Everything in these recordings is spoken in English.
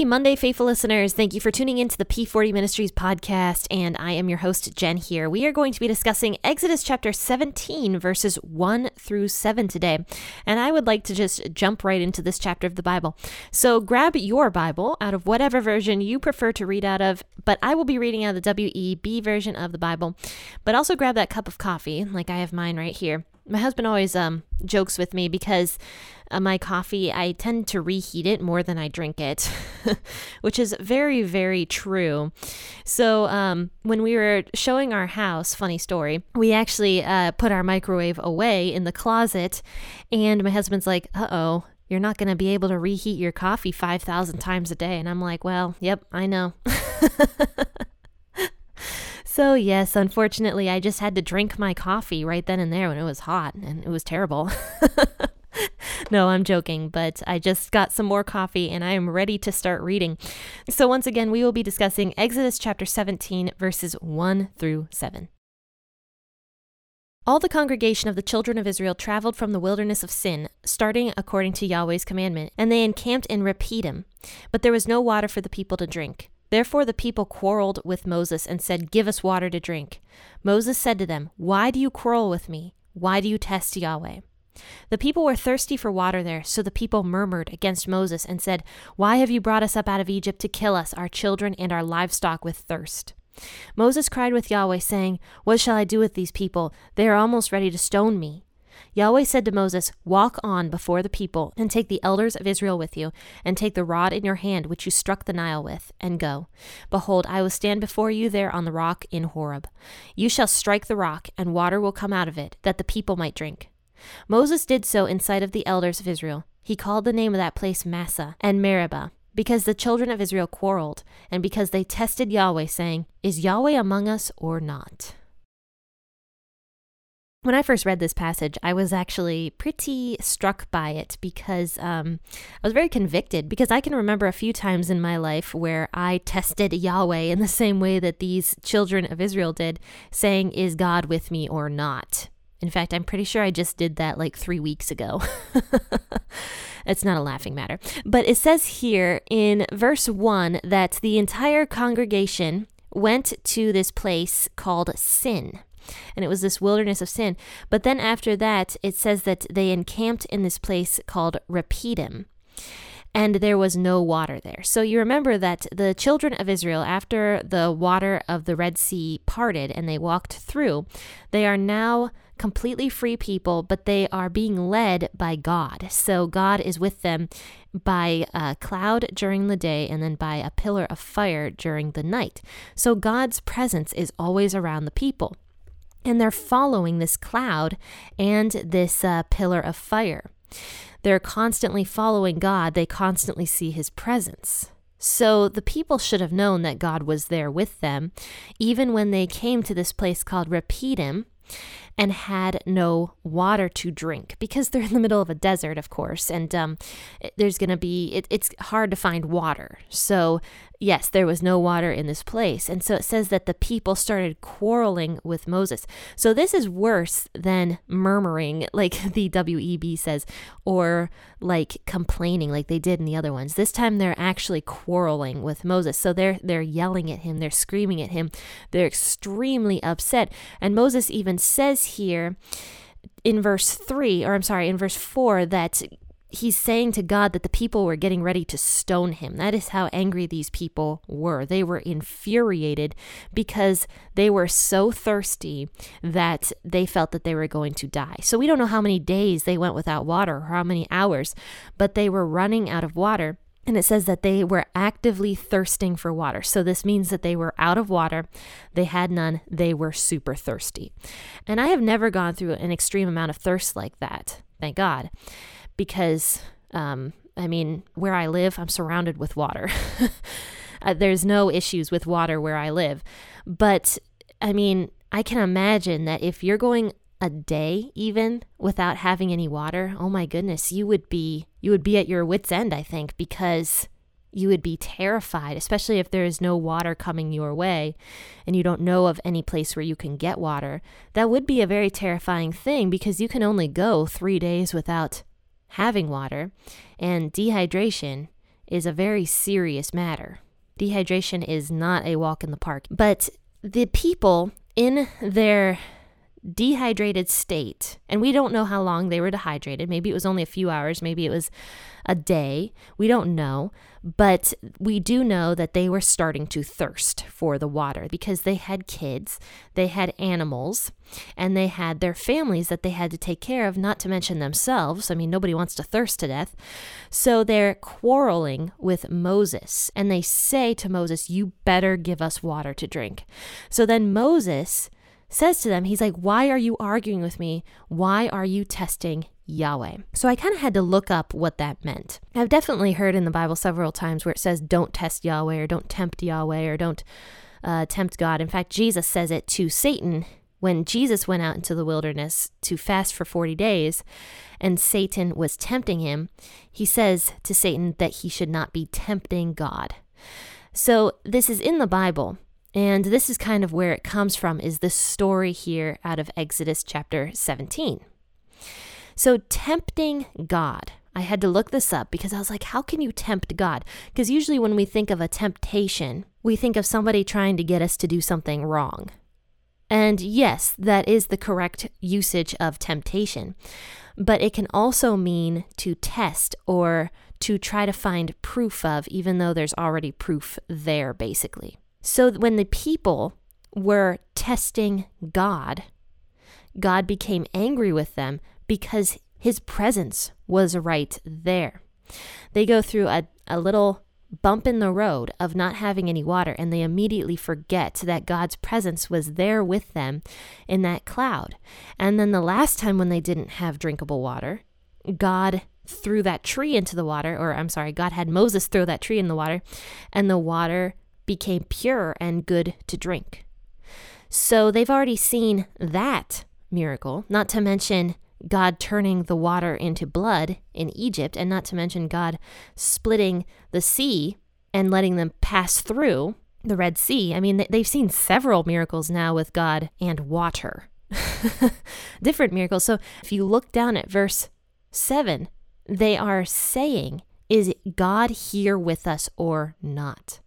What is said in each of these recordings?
Happy Monday, faithful listeners. Thank you for tuning in to the P40 Ministries podcast, and I am your host, Jen here. We are going to be discussing Exodus chapter 17, verses 1 through 7 today. And I would like to just jump right into this chapter of the Bible. So grab your Bible out of whatever version you prefer to read out of, but I will be reading out of the WEB version of the Bible. But also grab that cup of coffee, like I have mine right here. My husband always um, jokes with me because uh, my coffee, I tend to reheat it more than I drink it, which is very, very true. So, um, when we were showing our house, funny story, we actually uh, put our microwave away in the closet, and my husband's like, uh oh, you're not going to be able to reheat your coffee 5,000 times a day. And I'm like, well, yep, I know. So, yes, unfortunately, I just had to drink my coffee right then and there when it was hot, and it was terrible. no, I'm joking, but I just got some more coffee and I am ready to start reading. So, once again, we will be discussing Exodus chapter 17, verses 1 through 7. All the congregation of the children of Israel traveled from the wilderness of Sin, starting according to Yahweh's commandment, and they encamped in Rephidim. But there was no water for the people to drink. Therefore the people quarreled with Moses and said, Give us water to drink. Moses said to them, Why do you quarrel with me? Why do you test Yahweh? The people were thirsty for water there, so the people murmured against Moses and said, Why have you brought us up out of Egypt to kill us, our children, and our livestock with thirst? Moses cried with Yahweh, saying, What shall I do with these people? They are almost ready to stone me. Yahweh said to Moses, Walk on before the people, and take the elders of Israel with you, and take the rod in your hand which you struck the Nile with, and go. Behold, I will stand before you there on the rock in Horeb. You shall strike the rock, and water will come out of it, that the people might drink. Moses did so in sight of the elders of Israel. He called the name of that place Massah and Meribah, because the children of Israel quarreled, and because they tested Yahweh, saying, Is Yahweh among us or not? When I first read this passage, I was actually pretty struck by it because um, I was very convicted. Because I can remember a few times in my life where I tested Yahweh in the same way that these children of Israel did, saying, Is God with me or not? In fact, I'm pretty sure I just did that like three weeks ago. it's not a laughing matter. But it says here in verse 1 that the entire congregation went to this place called Sin and it was this wilderness of sin. But then after that, it says that they encamped in this place called Rephidim and there was no water there. So you remember that the children of Israel, after the water of the Red Sea parted and they walked through, they are now completely free people, but they are being led by God. So God is with them by a cloud during the day and then by a pillar of fire during the night. So God's presence is always around the people and they're following this cloud and this uh, pillar of fire. They're constantly following God, they constantly see his presence. So the people should have known that God was there with them, even when they came to this place called Rephidim and had no water to drink because they're in the middle of a desert, of course, and um, there's going to be, it, it's hard to find water. So, yes, there was no water in this place. And so it says that the people started quarreling with Moses. So, this is worse than murmuring, like the WEB says, or like complaining like they did in the other ones. This time they're actually quarreling with Moses. So they're they're yelling at him, they're screaming at him. They're extremely upset. And Moses even says here in verse 3 or I'm sorry, in verse 4 that he's saying to God that the people were getting ready to stone him. That is how angry these people were. They were infuriated because they were so thirsty that they felt that they were going to die. So we don't know how many days they went without water or how many hours, but they were running out of water. And it says that they were actively thirsting for water. So this means that they were out of water, they had none, they were super thirsty. And I have never gone through an extreme amount of thirst like that thank God, because um, I mean, where I live, I'm surrounded with water. uh, there's no issues with water where I live. But I mean, I can imagine that if you're going a day even without having any water, oh my goodness, you would be you would be at your wits end, I think, because you would be terrified, especially if there is no water coming your way and you don't know of any place where you can get water. That would be a very terrifying thing because you can only go 3 days without having water, and dehydration is a very serious matter. Dehydration is not a walk in the park. But the people in their dehydrated state, and we don't know how long they were dehydrated. Maybe it was only a few hours, maybe it was a day. We don't know. But we do know that they were starting to thirst for the water because they had kids, they had animals, and they had their families that they had to take care of, not to mention themselves. I mean, nobody wants to thirst to death. So they're quarreling with Moses, and they say to Moses, You better give us water to drink. So then Moses says to them, He's like, Why are you arguing with me? Why are you testing Yahweh. So I kind of had to look up what that meant. I've definitely heard in the Bible several times where it says, don't test Yahweh or don't tempt Yahweh or don't uh, tempt God. In fact, Jesus says it to Satan when Jesus went out into the wilderness to fast for 40 days and Satan was tempting him. He says to Satan that he should not be tempting God. So this is in the Bible. And this is kind of where it comes from is this story here out of Exodus chapter 17. So, tempting God. I had to look this up because I was like, how can you tempt God? Because usually when we think of a temptation, we think of somebody trying to get us to do something wrong. And yes, that is the correct usage of temptation. But it can also mean to test or to try to find proof of, even though there's already proof there, basically. So when the people were testing God, God became angry with them because his presence was right there. They go through a, a little bump in the road of not having any water, and they immediately forget that God's presence was there with them in that cloud. And then the last time when they didn't have drinkable water, God threw that tree into the water, or I'm sorry, God had Moses throw that tree in the water, and the water became pure and good to drink. So they've already seen that miracle, not to mention God turning the water into blood in Egypt, and not to mention God splitting the sea and letting them pass through the Red Sea. I mean, they've seen several miracles now with God and water. Different miracles. So if you look down at verse 7, they are saying, Is God here with us or not?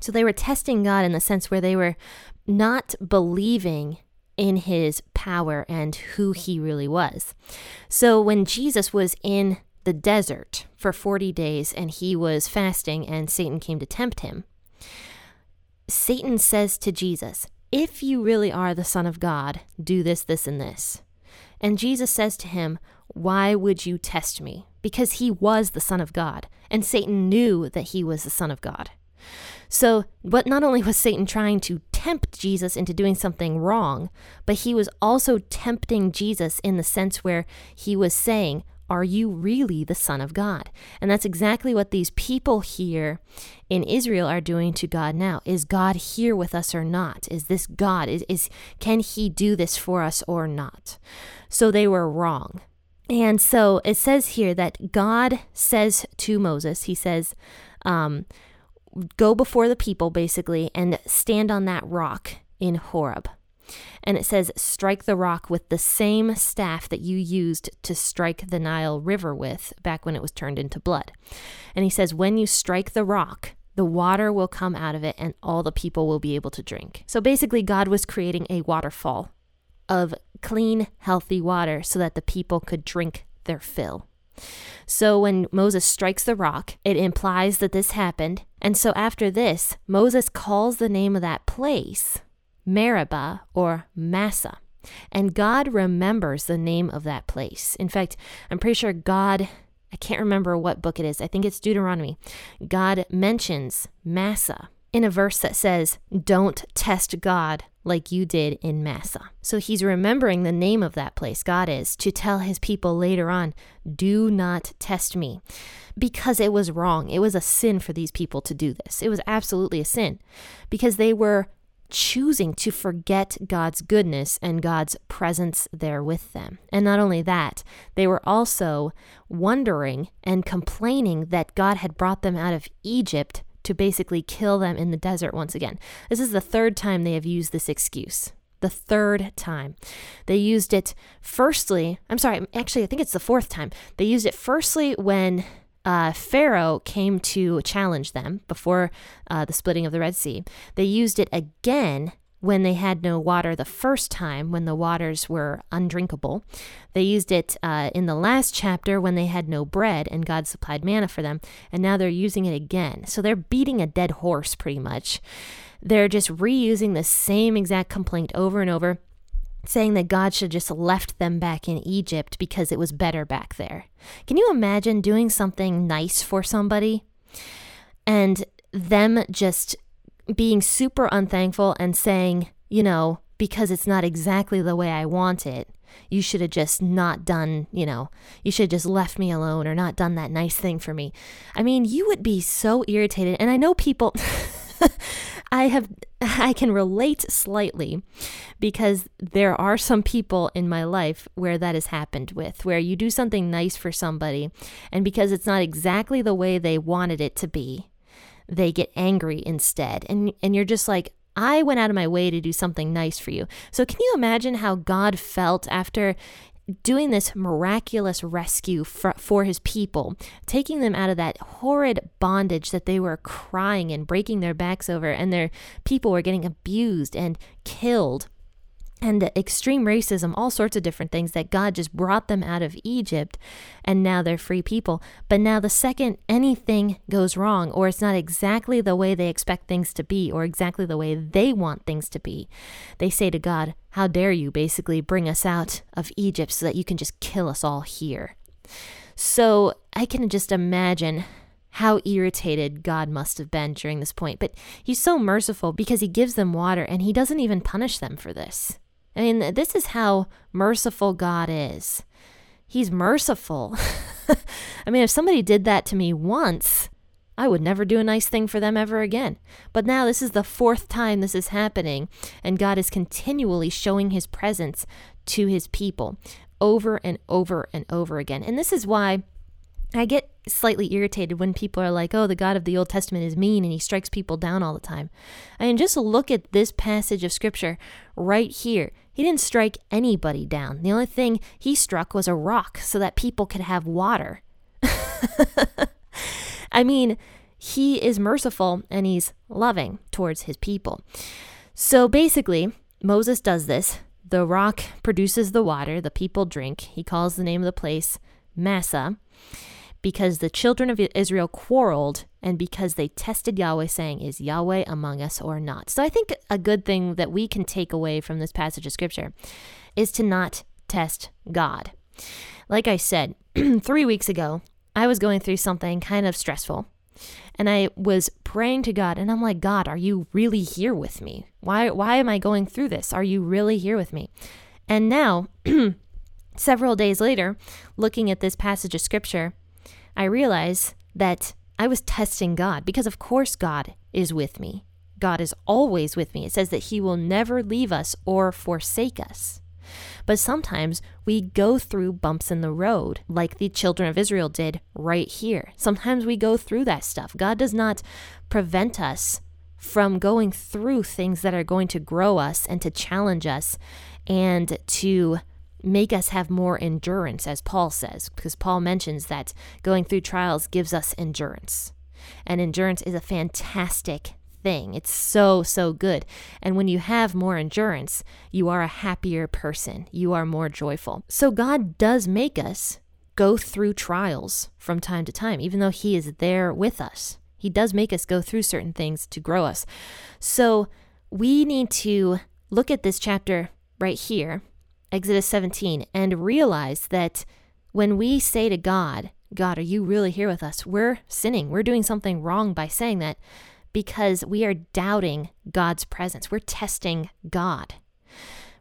So they were testing God in the sense where they were not believing in his power and who he really was. So when Jesus was in the desert for 40 days and he was fasting and Satan came to tempt him, Satan says to Jesus, If you really are the Son of God, do this, this, and this. And Jesus says to him, Why would you test me? Because he was the Son of God, and Satan knew that he was the Son of God. So, what not only was Satan trying to tempt Jesus into doing something wrong, but he was also tempting Jesus in the sense where he was saying, Are you really the Son of God? And that's exactly what these people here in Israel are doing to God now. Is God here with us or not? Is this God? Is, is can he do this for us or not? So they were wrong. And so it says here that God says to Moses, He says, um, go before the people basically and stand on that rock in Horeb. And it says, strike the rock with the same staff that you used to strike the Nile River with back when it was turned into blood. And he says, when you strike the rock, the water will come out of it and all the people will be able to drink. So basically, God was creating a waterfall of clean, healthy water so that the people could drink their fill. So when Moses strikes the rock, it implies that this happened. And so after this, Moses calls the name of that place Meribah or Massah. And God remembers the name of that place. In fact, I'm pretty sure God, I can't remember what book it is. I think it's Deuteronomy. God mentions Massah in a verse that says, Don't test God like you did in Massah. So he's remembering the name of that place, God is, to tell his people later on, Do not test me. Because it was wrong. It was a sin for these people to do this. It was absolutely a sin because they were choosing to forget God's goodness and God's presence there with them. And not only that, they were also wondering and complaining that God had brought them out of Egypt to basically kill them in the desert once again. This is the third time they have used this excuse. The third time. They used it firstly, I'm sorry, actually, I think it's the fourth time. They used it firstly when uh, Pharaoh came to challenge them before uh, the splitting of the Red Sea. They used it again when they had no water the first time, when the waters were undrinkable. They used it uh, in the last chapter when they had no bread and God supplied manna for them. And now they're using it again. So they're beating a dead horse pretty much. They're just reusing the same exact complaint over and over saying that God should just left them back in Egypt because it was better back there. Can you imagine doing something nice for somebody and them just being super unthankful and saying, you know, because it's not exactly the way I want it, you should have just not done, you know, you should have just left me alone or not done that nice thing for me. I mean, you would be so irritated. And I know people. I have I can relate slightly because there are some people in my life where that has happened with where you do something nice for somebody and because it's not exactly the way they wanted it to be they get angry instead and and you're just like I went out of my way to do something nice for you. So, can you imagine how God felt after doing this miraculous rescue for, for his people, taking them out of that horrid bondage that they were crying and breaking their backs over, and their people were getting abused and killed and extreme racism, all sorts of different things that God just brought them out of Egypt and now they're free people. But now, the second anything goes wrong, or it's not exactly the way they expect things to be, or exactly the way they want things to be, they say to God, How dare you basically bring us out of Egypt so that you can just kill us all here? So I can just imagine how irritated God must have been during this point. But he's so merciful because he gives them water and he doesn't even punish them for this. I mean, this is how merciful God is. He's merciful. I mean, if somebody did that to me once, I would never do a nice thing for them ever again. But now this is the fourth time this is happening, and God is continually showing his presence to his people over and over and over again. And this is why I get slightly irritated when people are like, oh, the God of the Old Testament is mean and he strikes people down all the time. I mean, just look at this passage of scripture right here. He didn't strike anybody down. The only thing he struck was a rock so that people could have water. I mean, he is merciful and he's loving towards his people. So basically, Moses does this. The rock produces the water, the people drink. He calls the name of the place Massah because the children of Israel quarreled and because they tested Yahweh, saying, Is Yahweh among us or not? So I think a good thing that we can take away from this passage of scripture is to not test God. Like I said, three weeks ago, I was going through something kind of stressful. And I was praying to God, and I'm like, God, are you really here with me? Why, why am I going through this? Are you really here with me? And now, several days later, looking at this passage of scripture, I realize that I was testing God because, of course, God is with me. God is always with me. It says that He will never leave us or forsake us. But sometimes we go through bumps in the road, like the children of Israel did right here. Sometimes we go through that stuff. God does not prevent us from going through things that are going to grow us and to challenge us and to make us have more endurance, as Paul says, because Paul mentions that going through trials gives us endurance. And endurance is a fantastic thing. It's so, so good. And when you have more endurance, you are a happier person. You are more joyful. So God does make us go through trials from time to time, even though He is there with us. He does make us go through certain things to grow us. So we need to look at this chapter right here Exodus 17, and realize that when we say to God, God, are you really here with us? We're sinning. We're doing something wrong by saying that because we are doubting God's presence. We're testing God.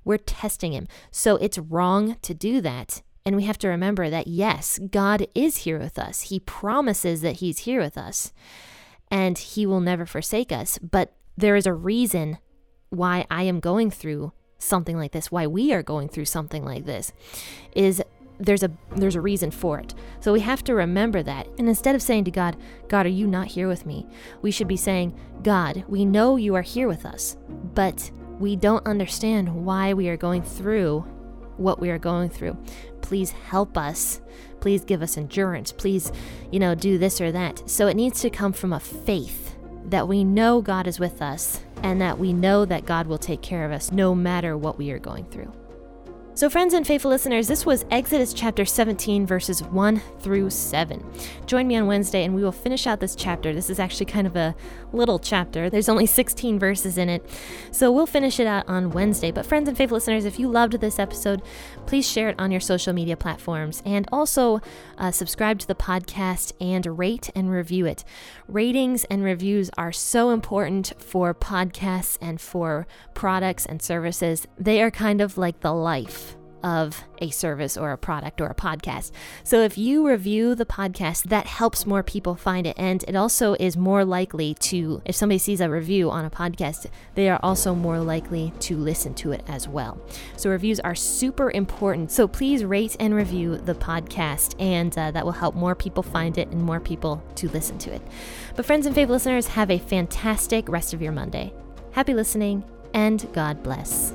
We're testing Him. So it's wrong to do that. And we have to remember that, yes, God is here with us. He promises that He's here with us and He will never forsake us. But there is a reason why I am going through something like this, why we are going through something like this, is there's a there's a reason for it. So we have to remember that. And instead of saying to God, God, are you not here with me? We should be saying, God, we know you are here with us, but we don't understand why we are going through what we are going through. Please help us. Please give us endurance. Please, you know, do this or that. So it needs to come from a faith that we know God is with us and that we know that God will take care of us no matter what we are going through. So, friends and faithful listeners, this was Exodus chapter 17, verses 1 through 7. Join me on Wednesday and we will finish out this chapter. This is actually kind of a little chapter, there's only 16 verses in it. So, we'll finish it out on Wednesday. But, friends and faithful listeners, if you loved this episode, please share it on your social media platforms and also uh, subscribe to the podcast and rate and review it. Ratings and reviews are so important for podcasts and for products and services. They are kind of like the life of a service or a product or a podcast. So if you review the podcast, that helps more people find it. And it also is more likely to, if somebody sees a review on a podcast, they are also more likely to listen to it as well. So reviews are super important. So please rate and review the podcast, and uh, that will help more people find it and more people to listen to it. But friends and favorite listeners, have a fantastic rest of your Monday. Happy listening, and God bless.